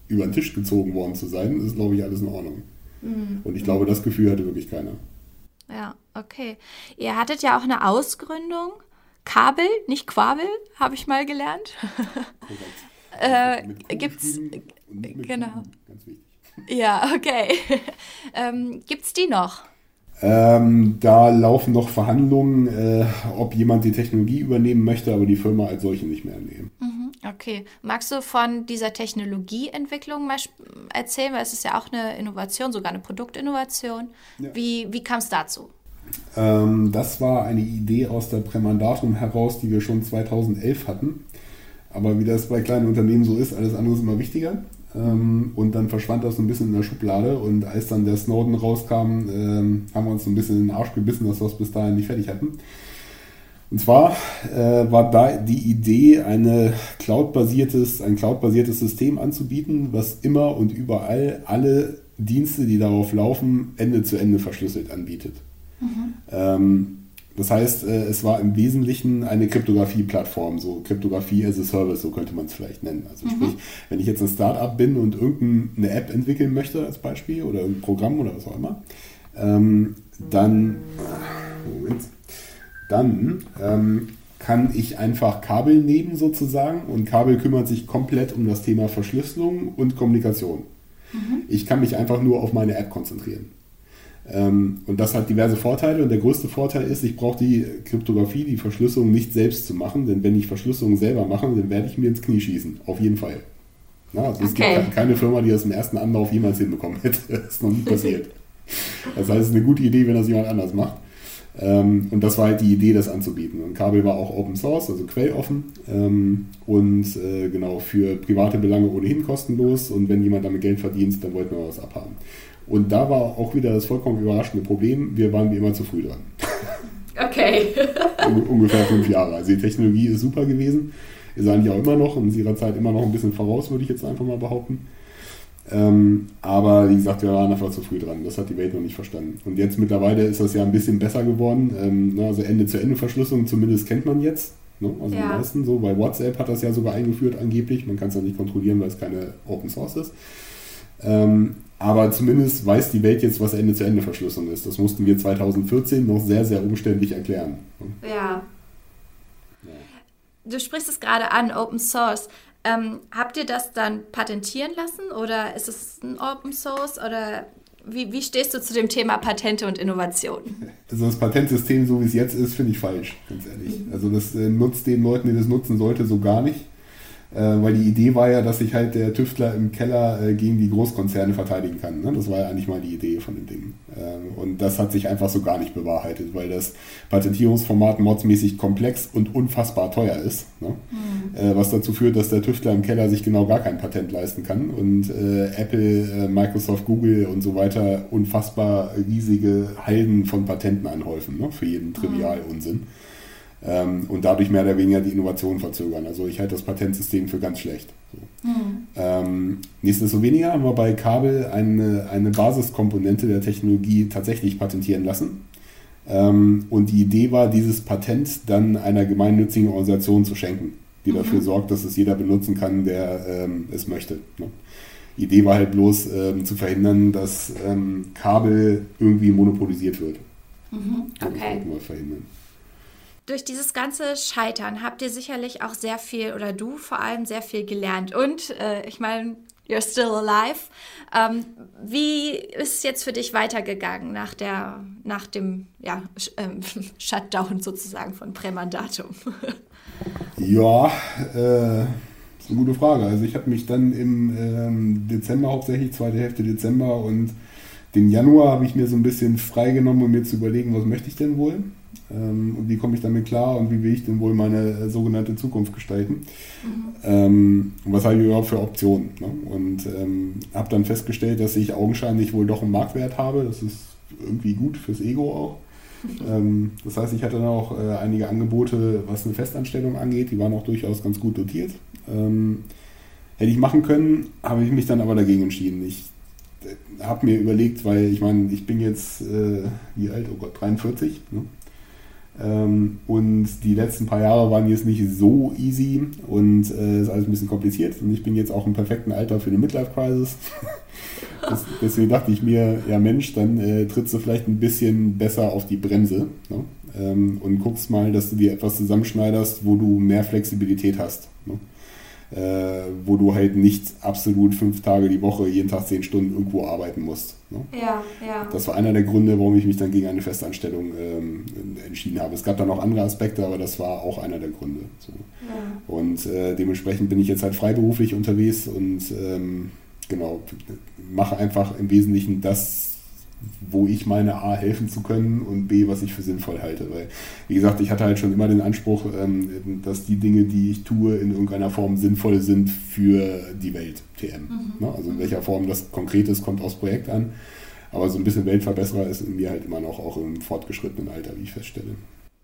über den Tisch gezogen worden zu sein, ist, glaube ich, alles in Ordnung. Mhm. Und ich glaube, das Gefühl hatte wirklich keiner. Ja, okay. Ihr hattet ja auch eine Ausgründung. Kabel, nicht Quabel, habe ich mal gelernt. (laughs) äh, gibt's genau. Ganz wichtig. Ja, okay. (laughs) ähm, gibt's die noch? Ähm, da laufen noch Verhandlungen, äh, ob jemand die Technologie übernehmen möchte, aber die Firma als solche nicht mehr nehmen. Mhm, okay. Magst du von dieser Technologieentwicklung mal erzählen? Weil es ist ja auch eine Innovation, sogar eine Produktinnovation. Ja. Wie, wie kam es dazu? Ähm, das war eine Idee aus der Prämandatum heraus, die wir schon 2011 hatten. Aber wie das bei kleinen Unternehmen so ist, alles andere ist immer wichtiger. Ähm, und dann verschwand das so ein bisschen in der Schublade. Und als dann der Snowden rauskam, ähm, haben wir uns so ein bisschen in den Arsch gebissen, dass wir es bis dahin nicht fertig hatten. Und zwar äh, war da die Idee, eine Cloud-basiertes, ein cloud-basiertes System anzubieten, was immer und überall alle Dienste, die darauf laufen, Ende zu Ende verschlüsselt anbietet. Mhm. Ähm, das heißt, äh, es war im Wesentlichen eine Kryptographie-Plattform, so Kryptographie as a Service, so könnte man es vielleicht nennen. Also mhm. sprich, wenn ich jetzt ein Startup bin und irgendeine App entwickeln möchte als Beispiel oder ein Programm oder was auch immer, ähm, dann, Moment, dann ähm, kann ich einfach Kabel nehmen sozusagen und Kabel kümmert sich komplett um das Thema Verschlüsselung und Kommunikation. Mhm. Ich kann mich einfach nur auf meine App konzentrieren. Ähm, und das hat diverse Vorteile und der größte Vorteil ist, ich brauche die Kryptographie, die Verschlüsselung nicht selbst zu machen, denn wenn ich Verschlüsselung selber mache, dann werde ich mir ins Knie schießen. Auf jeden Fall. Na, also okay. Es gibt keine Firma, die das im ersten Anlauf jemals hinbekommen hätte. (laughs) Das ist noch nie passiert. Das heißt, es ist eine gute Idee, wenn das jemand anders macht. Ähm, und das war halt die Idee, das anzubieten. Und Kabel war auch Open Source, also quelloffen ähm, und äh, genau für private Belange ohnehin kostenlos. Und wenn jemand damit Geld verdient, dann wollten wir was abhaben. Und da war auch wieder das vollkommen überraschende Problem, wir waren wie immer zu früh dran. Okay. (laughs) Ungefähr fünf Jahre. Also die Technologie ist super gewesen, ist eigentlich auch immer noch und ist ihrer Zeit immer noch ein bisschen voraus, würde ich jetzt einfach mal behaupten. Ähm, aber wie gesagt, wir waren einfach zu früh dran. Das hat die Welt noch nicht verstanden. Und jetzt mittlerweile ist das ja ein bisschen besser geworden. Ähm, ne, also Ende-zu-Ende-Verschlüsselung zumindest kennt man jetzt. Ne? Also ja. die meisten so. Bei WhatsApp hat das ja sogar eingeführt angeblich. Man kann es ja nicht kontrollieren, weil es keine Open Source ist. Ähm, aber zumindest weiß die Welt jetzt, was Ende-zu-Ende-Verschlüsselung ist. Das mussten wir 2014 noch sehr, sehr umständlich erklären. Ne? Ja. Du sprichst es gerade an, Open Source. Ähm, habt ihr das dann patentieren lassen oder ist es ein Open Source oder wie, wie stehst du zu dem Thema Patente und Innovation? (laughs) Also das Patentsystem, so wie es jetzt ist, finde ich falsch, ganz ehrlich. Mhm. Also das äh, nutzt den Leuten, die das nutzen sollte, so gar nicht. Äh, weil die Idee war ja, dass sich halt der Tüftler im Keller äh, gegen die Großkonzerne verteidigen kann. Ne? Das war ja eigentlich mal die Idee von den Dingen. Ähm, und das hat sich einfach so gar nicht bewahrheitet, weil das Patentierungsformat modsmäßig komplex und unfassbar teuer ist. Ne? Mhm. Äh, was dazu führt, dass der Tüftler im Keller sich genau gar kein Patent leisten kann und Apple, Microsoft, Google und so weiter unfassbar riesige Halden von Patenten anhäufen ne? für jeden Trivialunsinn. Mhm ähm, und dadurch mehr oder weniger die Innovation verzögern. Also ich halte das Patentsystem für ganz schlecht. So. Mhm. Ähm, nichtsdestoweniger haben wir bei Kabel eine, eine Basiskomponente der Technologie tatsächlich patentieren lassen. Ähm, und die Idee war, dieses Patent dann einer gemeinnützigen Organisation zu schenken, die mhm. dafür sorgt, dass es jeder benutzen kann, der ähm, es möchte. Ne? Die Idee war halt bloß ähm, zu verhindern, dass ähm, Kabel irgendwie monopolisiert wird. Mhm. Okay. Das wollten wir verhindern durch dieses ganze Scheitern habt ihr sicherlich auch sehr viel, oder du vor allem sehr viel gelernt. Und äh, ich meine, you're still alive. Ähm, wie ist es jetzt für dich weitergegangen nach, der, nach dem ja, ähm, (laughs) Shutdown sozusagen von Prämandatum? (laughs) ja, äh, ist eine gute Frage. Also ich habe mich dann im ähm, Dezember hauptsächlich, zweite Hälfte Dezember und den Januar habe ich mir so ein bisschen freigenommen, um mir zu überlegen, was möchte ich denn wohl. Ähm, und wie komme ich damit klar und wie will ich denn wohl meine äh, sogenannte Zukunft gestalten? Mhm. Ähm, und was habe ich überhaupt für Optionen? Ne? Und ähm, habe dann festgestellt, dass ich augenscheinlich wohl doch einen Marktwert habe. Das ist irgendwie gut fürs Ego auch. (laughs) Ähm, das heißt, ich hatte dann auch äh, einige Angebote, was eine Festanstellung angeht, die waren auch durchaus ganz gut dotiert. Ähm, hätte ich machen können, habe ich mich dann aber dagegen entschieden. Ich äh, habe mir überlegt, weil ich meine, ich bin jetzt, äh, wie alt, oh Gott, 43. Ne? Ähm, und die letzten paar Jahre waren jetzt nicht so easy und äh, ist alles ein bisschen kompliziert. Und ich bin jetzt auch im perfekten Alter für eine Midlife-Crisis. (laughs) deswegen dachte ich mir, ja Mensch, dann äh, trittst du vielleicht ein bisschen besser auf die Bremse ne? ähm, und guckst mal, dass du dir etwas zusammenschneiderst, wo du mehr Flexibilität hast. Ne? Äh, wo du halt nicht absolut fünf Tage die Woche, jeden Tag zehn Stunden irgendwo arbeiten musst. Ne? Ja, ja. Das war einer der Gründe, warum ich mich dann gegen eine Festanstellung ähm, entschieden habe. Es gab dann noch andere Aspekte, aber das war auch einer der Gründe. So. Ja. Und äh, dementsprechend bin ich jetzt halt freiberuflich unterwegs und ähm, genau, mache einfach im Wesentlichen das, wo ich meine A helfen zu können und B, was ich für sinnvoll halte. Weil, wie gesagt, ich hatte halt schon immer den Anspruch, ähm, dass die Dinge, die ich tue, in irgendeiner Form sinnvoll sind für die Welt, TM. Mhm. Ne? Also in welcher Form das konkret ist, kommt aufs Projekt an. Aber so ein bisschen Weltverbesserer ist in mir halt immer noch auch im fortgeschrittenen Alter, wie ich feststelle.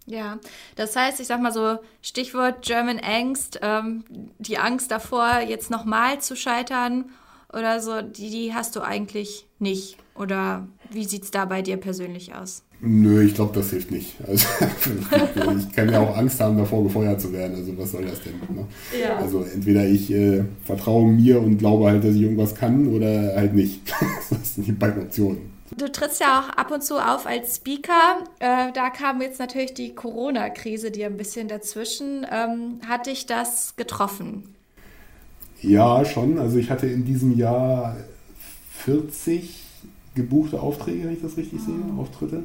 Ja, das heißt, ich sag mal so, Stichwort German Angst, ähm, die Angst davor, jetzt nochmal zu scheitern oder so, die, die hast du eigentlich nicht. Oder wie sieht es da bei dir persönlich aus? Nö, ich glaube, das hilft nicht. Also, (laughs) ich kann ja auch Angst haben, davor gefeuert zu werden. Also was soll das denn? Ne? Ja. Also entweder ich äh, vertraue mir und glaube halt, dass ich irgendwas kann oder halt nicht. (laughs) das sind die beiden Optionen. Du trittst ja auch ab und zu auf als Speaker. Äh, da kam jetzt natürlich die Corona-Krise dir ein bisschen dazwischen. Ähm, hat dich das getroffen? Ja, schon. Also ich hatte in diesem Jahr 40 gebuchte Aufträge, wenn ich das richtig sehe, ah. Auftritte.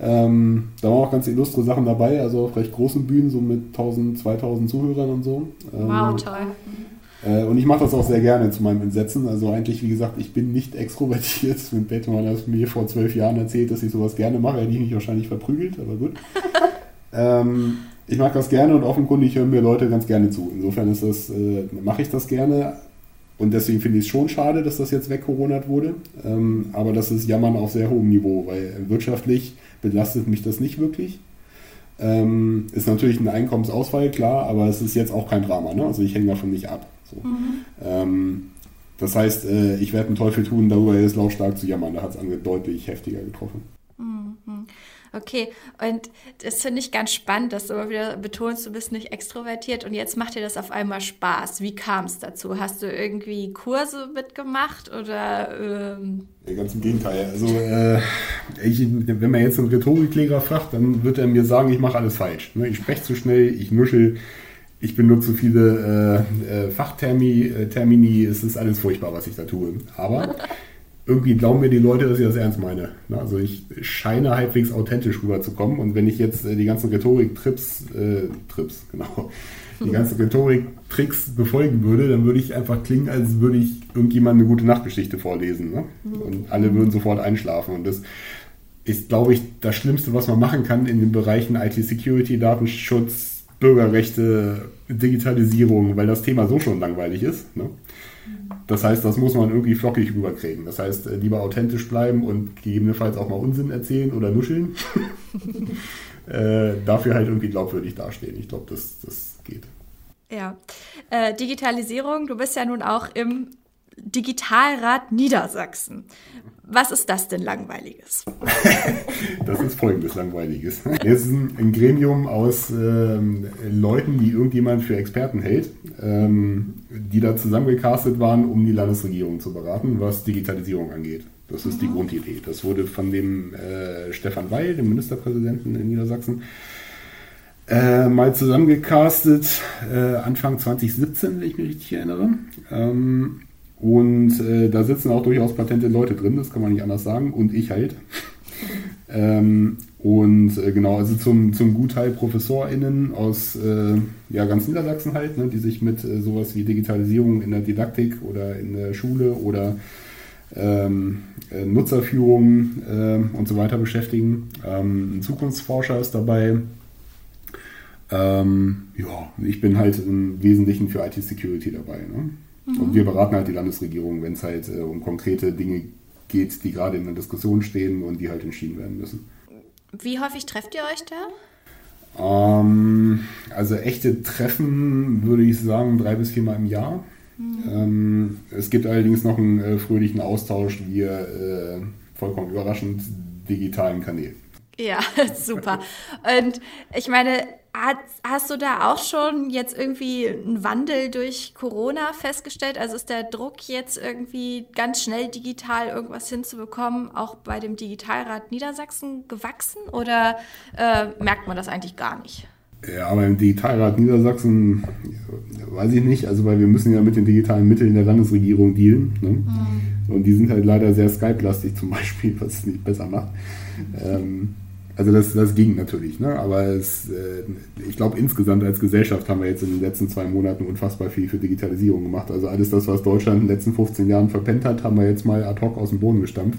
Ähm, da waren auch ganz illustre Sachen dabei, also auf recht großen Bühnen, so mit 1000, 2000 Zuhörern und so. Ähm, wow, toll. Äh, und ich mache das auch sehr gerne zu meinem Entsetzen. Also eigentlich, wie gesagt, ich bin nicht extrovertiert. Wenn Batman das mir vor zwölf Jahren erzählt, dass ich sowas gerne mache, hätte ich mich wahrscheinlich verprügelt, aber gut. (laughs) ähm, ich mag das gerne und offenkundig hören mir Leute ganz gerne zu. Insofern ist das, äh, mache ich das gerne. Und deswegen finde ich es schon schade, dass das jetzt wegkoronat wurde. Ähm, aber das ist Jammern auf sehr hohem Niveau, weil wirtschaftlich belastet mich das nicht wirklich. Ähm, ist natürlich ein Einkommensausfall, klar, aber es ist jetzt auch kein Drama. Ne? Also ich hänge davon nicht ab. So. Mhm. Ähm, das heißt, äh, ich werde einen Teufel tun, darüber jetzt lautstark zu jammern. Da hat es deutlich heftiger getroffen. Mhm. Okay, und das finde ich ganz spannend, dass du immer wieder betonst, du bist nicht extrovertiert und jetzt macht dir das auf einmal Spaß. Wie kam es dazu? Hast du irgendwie Kurse mitgemacht oder? Ähm ganz im Gegenteil. Also, äh, ich, wenn man jetzt einen Rhetoriklehrer fragt, dann wird er mir sagen, ich mache alles falsch. Ne? Ich spreche zu schnell, ich nuschel, ich benutze viele äh, äh, Fachtermini, äh, es ist alles furchtbar, was ich da tue. Aber (laughs) irgendwie glauben mir die Leute, dass ich das ernst meine. Also ich scheine halbwegs authentisch rüberzukommen und wenn ich jetzt äh, die ganzen Rhetorik-Trips, äh, Trips, (laughs) genau, die ganzen Rhetorik-Tricks befolgen würde, dann würde ich einfach klingen, als würde ich irgendjemand eine gute Nachtgeschichte vorlesen. Ne? Und alle würden sofort einschlafen. Und das ist, glaube ich, das Schlimmste, was man machen kann in den Bereichen IT-Security, Datenschutz, Bürgerrechte, Digitalisierung, weil das Thema so schon langweilig ist. Ne? Das heißt, das muss man irgendwie flockig rüberkriegen. Das heißt, äh, lieber authentisch bleiben und gegebenenfalls auch mal Unsinn erzählen oder nuscheln. (laughs) äh, dafür halt irgendwie glaubwürdig dastehen. Ich glaube, das, das geht. Ja. Äh, Digitalisierung, du bist ja nun auch im Digitalrat Niedersachsen. Was ist das denn Langweiliges? (laughs) das ist folgendes Langweiliges. Es ist ein, ein Gremium aus ähm, Leuten, die irgendjemand für Experten hält, ähm, die da zusammengecastet waren, um die Landesregierung zu beraten, was Digitalisierung angeht. Das ist mhm. die Grundidee. Das wurde von dem äh, Stefan Weil, dem Ministerpräsidenten in Niedersachsen, äh, mal zusammengecastet, äh, Anfang 2017, wenn ich mich richtig erinnere. Ähm, und äh, da sitzen auch durchaus patente Leute drin, das kann man nicht anders sagen. Und ich halt. (laughs) ähm, und äh, genau, also zum, zum Gutteil ProfessorInnen aus äh, ja, ganz Niedersachsen halt, ne, die sich mit äh, sowas wie Digitalisierung in der Didaktik oder in der Schule oder ähm, äh, Nutzerführung ähm, und so weiter beschäftigen. Ähm, ein Zukunftsforscher ist dabei. Ähm, ja, ich bin halt im Wesentlichen für IT-Security dabei. Ne? Mhm. Und wir beraten halt die Landesregierung, wenn es halt äh, um konkrete Dinge geht, die gerade in der Diskussion stehen und die halt entschieden werden müssen. Wie häufig trefft ihr euch da? Ähm, also echte Treffen würde ich sagen drei bis viermal im Jahr. Mhm. Ähm, es gibt allerdings noch einen äh, fröhlichen Austausch via äh, vollkommen überraschend digitalen Kanälen. Ja, (laughs) super. Und ich meine, hast du da auch schon jetzt irgendwie einen Wandel durch Corona festgestellt? Also ist der Druck jetzt irgendwie ganz schnell digital irgendwas hinzubekommen, auch bei dem Digitalrat Niedersachsen gewachsen oder äh, merkt man das eigentlich gar nicht? Ja, aber im Digitalrat Niedersachsen weiß ich nicht, also weil wir müssen ja mit den digitalen Mitteln der Landesregierung dealen. Ne? Mhm. Und die sind halt leider sehr Skype-lastig zum Beispiel, was es nicht besser macht. Ähm, also das, das ging natürlich, ne? aber es, äh, ich glaube insgesamt als Gesellschaft haben wir jetzt in den letzten zwei Monaten unfassbar viel für Digitalisierung gemacht. Also alles das, was Deutschland in den letzten 15 Jahren verpennt hat, haben wir jetzt mal ad hoc aus dem Boden gestampft.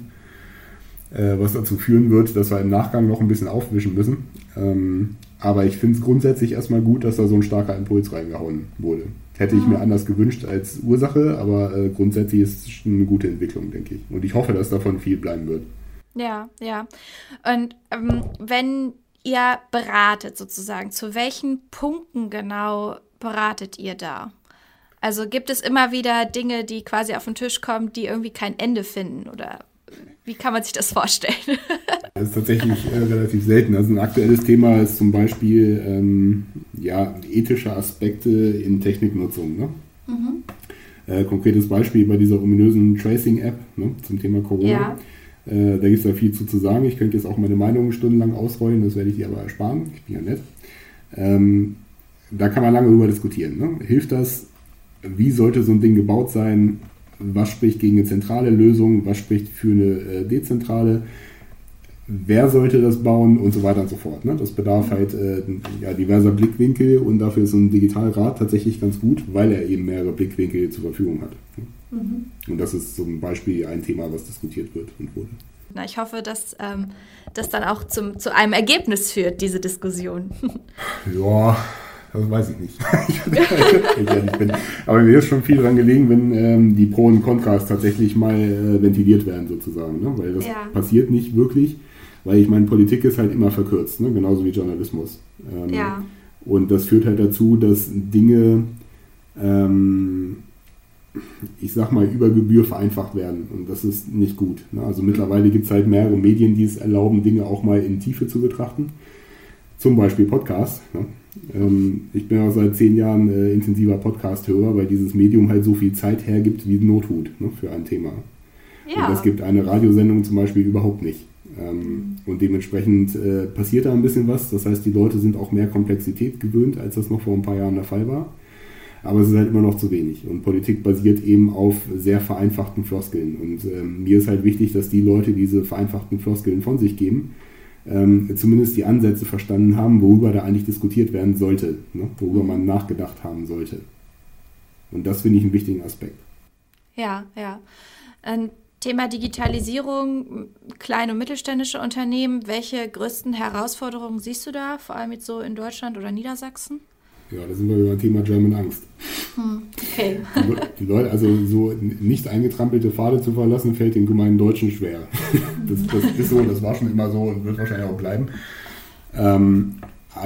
Äh, was dazu führen wird, dass wir im Nachgang noch ein bisschen aufwischen müssen. Ähm, aber ich finde es grundsätzlich erstmal gut, dass da so ein starker Impuls reingehauen wurde. Hätte ich mir anders gewünscht als Ursache, aber äh, grundsätzlich ist es eine gute Entwicklung, denke ich. Und ich hoffe, dass davon viel bleiben wird. Ja, ja. Und ähm, wenn ihr beratet sozusagen, zu welchen Punkten genau beratet ihr da? Also gibt es immer wieder Dinge, die quasi auf den Tisch kommen, die irgendwie kein Ende finden oder wie kann man sich das vorstellen? (laughs) das ist tatsächlich äh, relativ selten. Also ein aktuelles Thema ist zum Beispiel ähm, ja, ethische Aspekte in Techniknutzung. Ne? Mhm. Äh, konkretes Beispiel bei dieser ominösen Tracing-App ne, zum Thema Corona. Ja. Äh, da gibt es ja viel zu, zu sagen. Ich könnte jetzt auch meine Meinung stundenlang ausrollen, das werde ich dir aber ersparen. Ich bin ja nett. Ähm, da kann man lange drüber diskutieren. Ne? Hilft das? Wie sollte so ein Ding gebaut sein? Was spricht gegen eine zentrale Lösung? Was spricht für eine äh, dezentrale? wer sollte das bauen und so weiter und so fort. Ne? Das bedarf halt äh, ja, diverser Blickwinkel und dafür ist so ein Digitalrat tatsächlich ganz gut, weil er eben mehrere Blickwinkel zur Verfügung hat. Mhm. Und das ist zum Beispiel ein Thema, was diskutiert wird und wurde. Na, ich hoffe, dass ähm, das dann auch zum, zu einem Ergebnis führt, diese Diskussion. (laughs) ja, das weiß ich nicht. (laughs) ich bin. Aber mir ist schon viel dran gelegen, wenn ähm, die Pro und Kontras tatsächlich mal äh, ventiliert werden, sozusagen. Ne? Weil das ja. passiert nicht wirklich, weil ich meine, Politik ist halt immer verkürzt, ne? genauso wie Journalismus. Ähm, ja. Und das führt halt dazu, dass Dinge, ähm, ich sag mal, über Gebühr vereinfacht werden. Und das ist nicht gut. Ne? Also mittlerweile gibt es halt mehrere Medien, die es erlauben, Dinge auch mal in Tiefe zu betrachten. Zum Beispiel Podcasts. Ne? Ähm, ich bin auch seit zehn Jahren äh, intensiver Podcast-Hörer, weil dieses Medium halt so viel Zeit hergibt wie Nothut ne, für ein Thema. Ja. Und das gibt eine Radiosendung zum Beispiel überhaupt nicht. Ähm, und dementsprechend äh, passiert da ein bisschen was. Das heißt, die Leute sind auch mehr Komplexität gewöhnt, als das noch vor ein paar Jahren der Fall war. Aber es ist halt immer noch zu wenig. Und Politik basiert eben auf sehr vereinfachten Floskeln. Und ähm, mir ist halt wichtig, dass die Leute diese vereinfachten Floskeln von sich geben ähm, zumindest die Ansätze verstanden haben, worüber da eigentlich diskutiert werden sollte, ne? worüber man nachgedacht haben sollte. Und das finde ich einen wichtigen Aspekt. Ja, ja. Ein Thema Digitalisierung, kleine und mittelständische Unternehmen. Welche größten Herausforderungen siehst du da, vor allem jetzt so in Deutschland oder Niedersachsen? Ja, da sind wir über Thema German Angst. Hm, okay. Die Leute, also so nicht eingetrampelte Pfade zu verlassen, fällt den gemeinen Deutschen schwer. (laughs) Das, das ist so, das war schon immer so und wird wahrscheinlich auch bleiben. Ähm,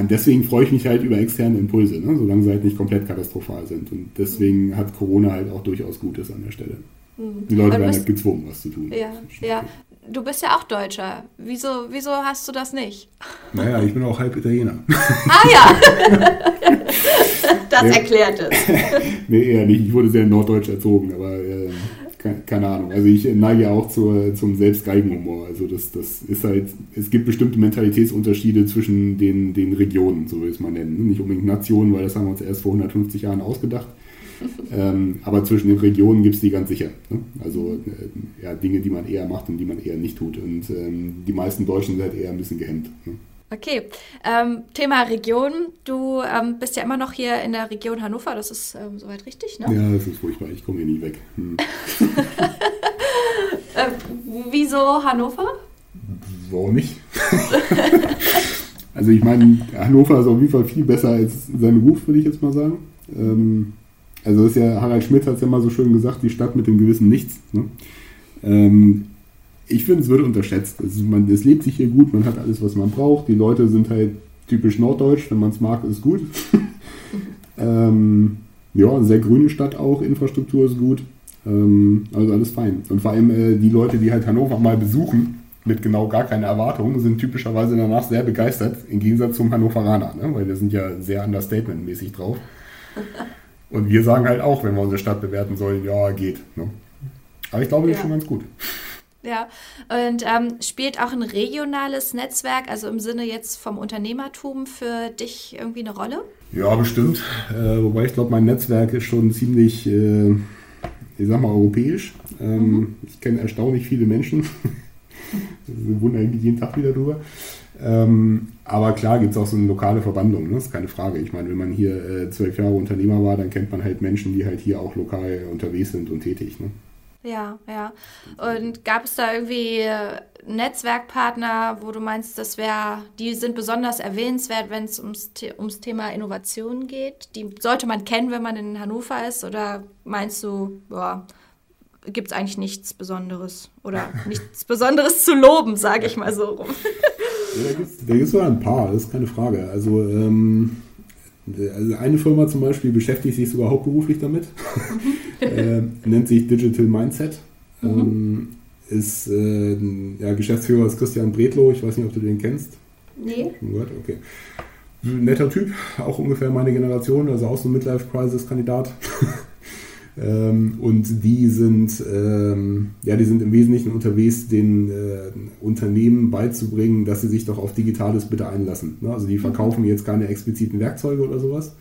deswegen freue ich mich halt über externe Impulse, ne? solange sie halt nicht komplett katastrophal sind. Und deswegen hat Corona halt auch durchaus Gutes an der Stelle. Hm. Die Leute werden halt gezwungen, was zu tun. Ja, ja. Du bist ja auch Deutscher. Wieso, wieso hast du das nicht? Naja, ich bin auch halb Italiener. Ah ja, (laughs) das ja. erklärt es. (laughs) nee, eher nicht. Ich wurde sehr norddeutsch erzogen, aber äh, keine, keine, Ahnung. Also ich neige auch zur, zum Selbstgeigenhumor. Also das, das ist halt, es gibt bestimmte Mentalitätsunterschiede zwischen den, den Regionen, so will ich es mal nennen. Nicht unbedingt Nationen, weil das haben wir uns erst vor 150 Jahren ausgedacht. Ähm, aber zwischen den Regionen gibt es die ganz sicher. Ne? Also äh, ja, Dinge, die man eher macht und die man eher nicht tut. Und ähm, die meisten Deutschen sind halt eher ein bisschen gehemmt. Ne? Okay, ähm, Thema Region. Du ähm, bist ja immer noch hier in der Region Hannover, das ist ähm, soweit richtig, ne? Ja, das ist furchtbar, ich komme hier nie weg. Hm. (laughs) äh, wieso Hannover? Warum nicht? (laughs) also ich meine, Hannover ist auf jeden Fall viel besser als sein Ruf, würde ich jetzt mal sagen. Ähm, also ist ja, Harald Schmidt hat es ja mal so schön gesagt, die Stadt mit dem gewissen Nichts. Ne? Ähm, ich finde, es wird unterschätzt. Es, man, es lebt sich hier gut, man hat alles, was man braucht. Die Leute sind halt typisch norddeutsch, wenn man es mag, ist gut. (laughs) ähm, ja, sehr grüne Stadt auch, Infrastruktur ist gut. Ähm, also alles fein. Und vor allem äh, die Leute, die halt Hannover mal besuchen, mit genau gar keinen Erwartungen, sind typischerweise danach sehr begeistert, im Gegensatz zum Hannoveraner, ne? weil wir sind ja sehr understatement-mäßig drauf. (laughs) Und wir sagen halt auch, wenn wir unsere Stadt bewerten sollen, ja, geht. Ne? Aber ich glaube, das ja. ist schon ganz gut. Ja, und ähm, spielt auch ein regionales Netzwerk, also im Sinne jetzt vom Unternehmertum, für dich irgendwie eine Rolle? Ja, bestimmt. Äh, wobei ich glaube, mein Netzwerk ist schon ziemlich, äh, ich sag mal, europäisch. Ähm, mhm. Ich kenne erstaunlich viele Menschen. Wir wundern eigentlich jeden Tag wieder drüber. Ähm, aber klar gibt es auch so eine lokale Verbandlung, ne? das ist keine Frage. Ich meine, wenn man hier äh, zwölf Jahre Unternehmer war, dann kennt man halt Menschen, die halt hier auch lokal unterwegs sind und tätig. Ne? Ja, ja. Und gab es da irgendwie Netzwerkpartner, wo du meinst, das wäre, die sind besonders erwähnenswert, wenn es ums, ums Thema Innovation geht? Die sollte man kennen, wenn man in Hannover ist? Oder meinst du, boah, gibt es eigentlich nichts Besonderes oder (laughs) nichts Besonderes zu loben, sage ich mal so rum. (laughs) Ja, da gibt es sogar ein paar, das ist keine Frage. Also, ähm, also eine Firma zum Beispiel beschäftigt sich sogar hauptberuflich damit, (laughs) (laughs) äh, nennt sich Digital Mindset. Mhm. Ähm, ist, äh, ja, Geschäftsführer ist Christian Bredlow, ich weiß nicht, ob du den kennst. Nee. Gut, okay. Netter Typ, auch ungefähr meine Generation, also auch so ein Midlife-Crisis-Kandidat. (laughs) Ähm, und die sind, ähm, ja, die sind im Wesentlichen unterwegs, den äh, Unternehmen beizubringen, dass sie sich doch auf Digitales bitte einlassen. Ne? Also die verkaufen jetzt keine expliziten Werkzeuge oder sowas,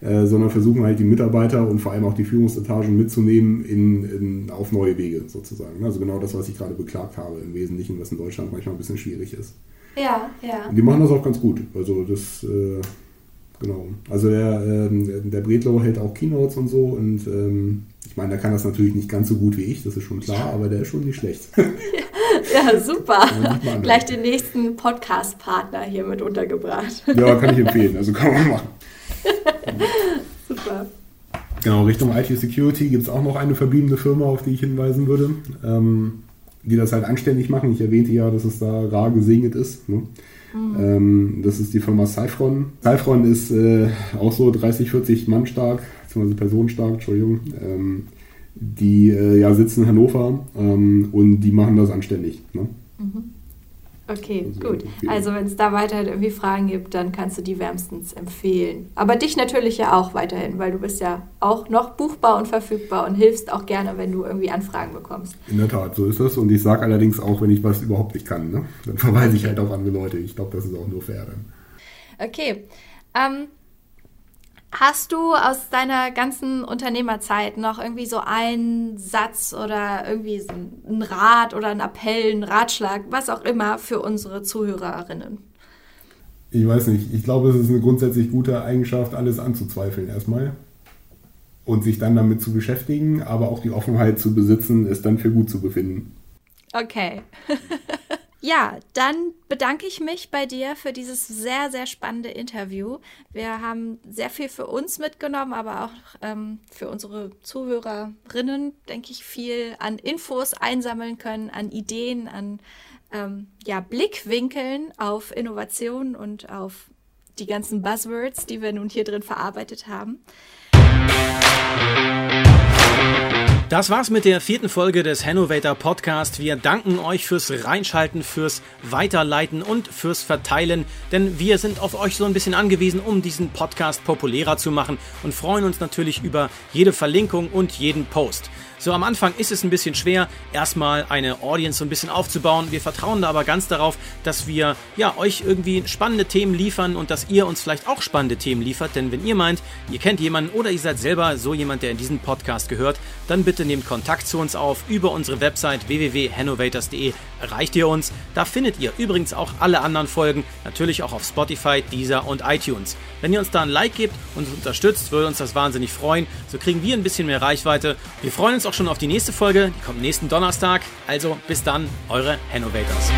äh, sondern versuchen halt die Mitarbeiter und vor allem auch die Führungsetagen mitzunehmen in, in, auf neue Wege sozusagen. Also genau das, was ich gerade beklagt habe im Wesentlichen, was in Deutschland manchmal ein bisschen schwierig ist. Ja, ja. Und die machen das auch ganz gut. Also das, äh, genau. Also der, ähm, der Bredlow hält auch Keynotes und so und ähm, ich meine, der kann das natürlich nicht ganz so gut wie ich, das ist schon klar, aber der ist schon nicht schlecht. (laughs) ja, super. Gleich den nächsten Podcast-Partner hier mit untergebracht. ja, kann ich empfehlen. Also kann man machen. (laughs) super. Genau, Richtung IT Security gibt es auch noch eine verbliebene Firma, auf die ich hinweisen würde. Ähm, die das halt anständig machen. Ich erwähnte ja, dass es da rar gesegnet ist. Ne? Ähm, das ist die Firma Cyphron. Cyphron ist äh, auch so 30, 40 Mann stark, beziehungsweise Personen stark, Entschuldigung. Ähm, die äh, ja sitzen in Hannover ähm, und die machen das anständig. Ne? Mhm. Okay, also, gut. Also wenn es da weiterhin irgendwie Fragen gibt, dann kannst du die wärmstens empfehlen. Aber dich natürlich ja auch weiterhin, weil du bist ja auch noch buchbar und verfügbar und hilfst auch gerne, wenn du irgendwie Anfragen bekommst. In der Tat, so ist das. Und ich sage allerdings auch, wenn ich was überhaupt nicht kann. Ne? Dann verweise ich halt auf andere Leute. Ich glaube, das ist auch nur fair dann. Okay. Ähm, Hast du aus deiner ganzen Unternehmerzeit noch irgendwie so einen Satz oder irgendwie einen Rat oder einen Appell, einen Ratschlag, was auch immer für unsere Zuhörerinnen? Ich weiß nicht. Ich glaube, es ist eine grundsätzlich gute Eigenschaft, alles anzuzweifeln erstmal und sich dann damit zu beschäftigen, aber auch die Offenheit zu besitzen, es dann für gut zu befinden. Okay. (laughs) Ja, dann bedanke ich mich bei dir für dieses sehr, sehr spannende Interview. Wir haben sehr viel für uns mitgenommen, aber auch ähm, für unsere Zuhörerinnen, denke ich, viel an Infos einsammeln können, an Ideen, an ähm, ja, Blickwinkeln auf Innovation und auf die ganzen Buzzwords, die wir nun hier drin verarbeitet haben. Das war's mit der vierten Folge des Hannovator Podcast. Wir danken euch fürs Reinschalten, fürs Weiterleiten und fürs Verteilen, denn wir sind auf euch so ein bisschen angewiesen, um diesen Podcast populärer zu machen und freuen uns natürlich über jede Verlinkung und jeden Post. So am Anfang ist es ein bisschen schwer, erstmal eine Audience so ein bisschen aufzubauen. Wir vertrauen da aber ganz darauf, dass wir ja euch irgendwie spannende Themen liefern und dass ihr uns vielleicht auch spannende Themen liefert. Denn wenn ihr meint, ihr kennt jemanden oder ihr seid selber so jemand, der in diesen Podcast gehört, dann bitte nehmt Kontakt zu uns auf über unsere Website www.hannovators.de erreicht ihr uns. Da findet ihr übrigens auch alle anderen Folgen, natürlich auch auf Spotify, Deezer und iTunes. Wenn ihr uns da ein Like gebt und uns unterstützt, würde uns das wahnsinnig freuen. So kriegen wir ein bisschen mehr Reichweite. Wir freuen uns auch schon auf die nächste Folge, die kommt nächsten Donnerstag. Also bis dann, eure Hannovators.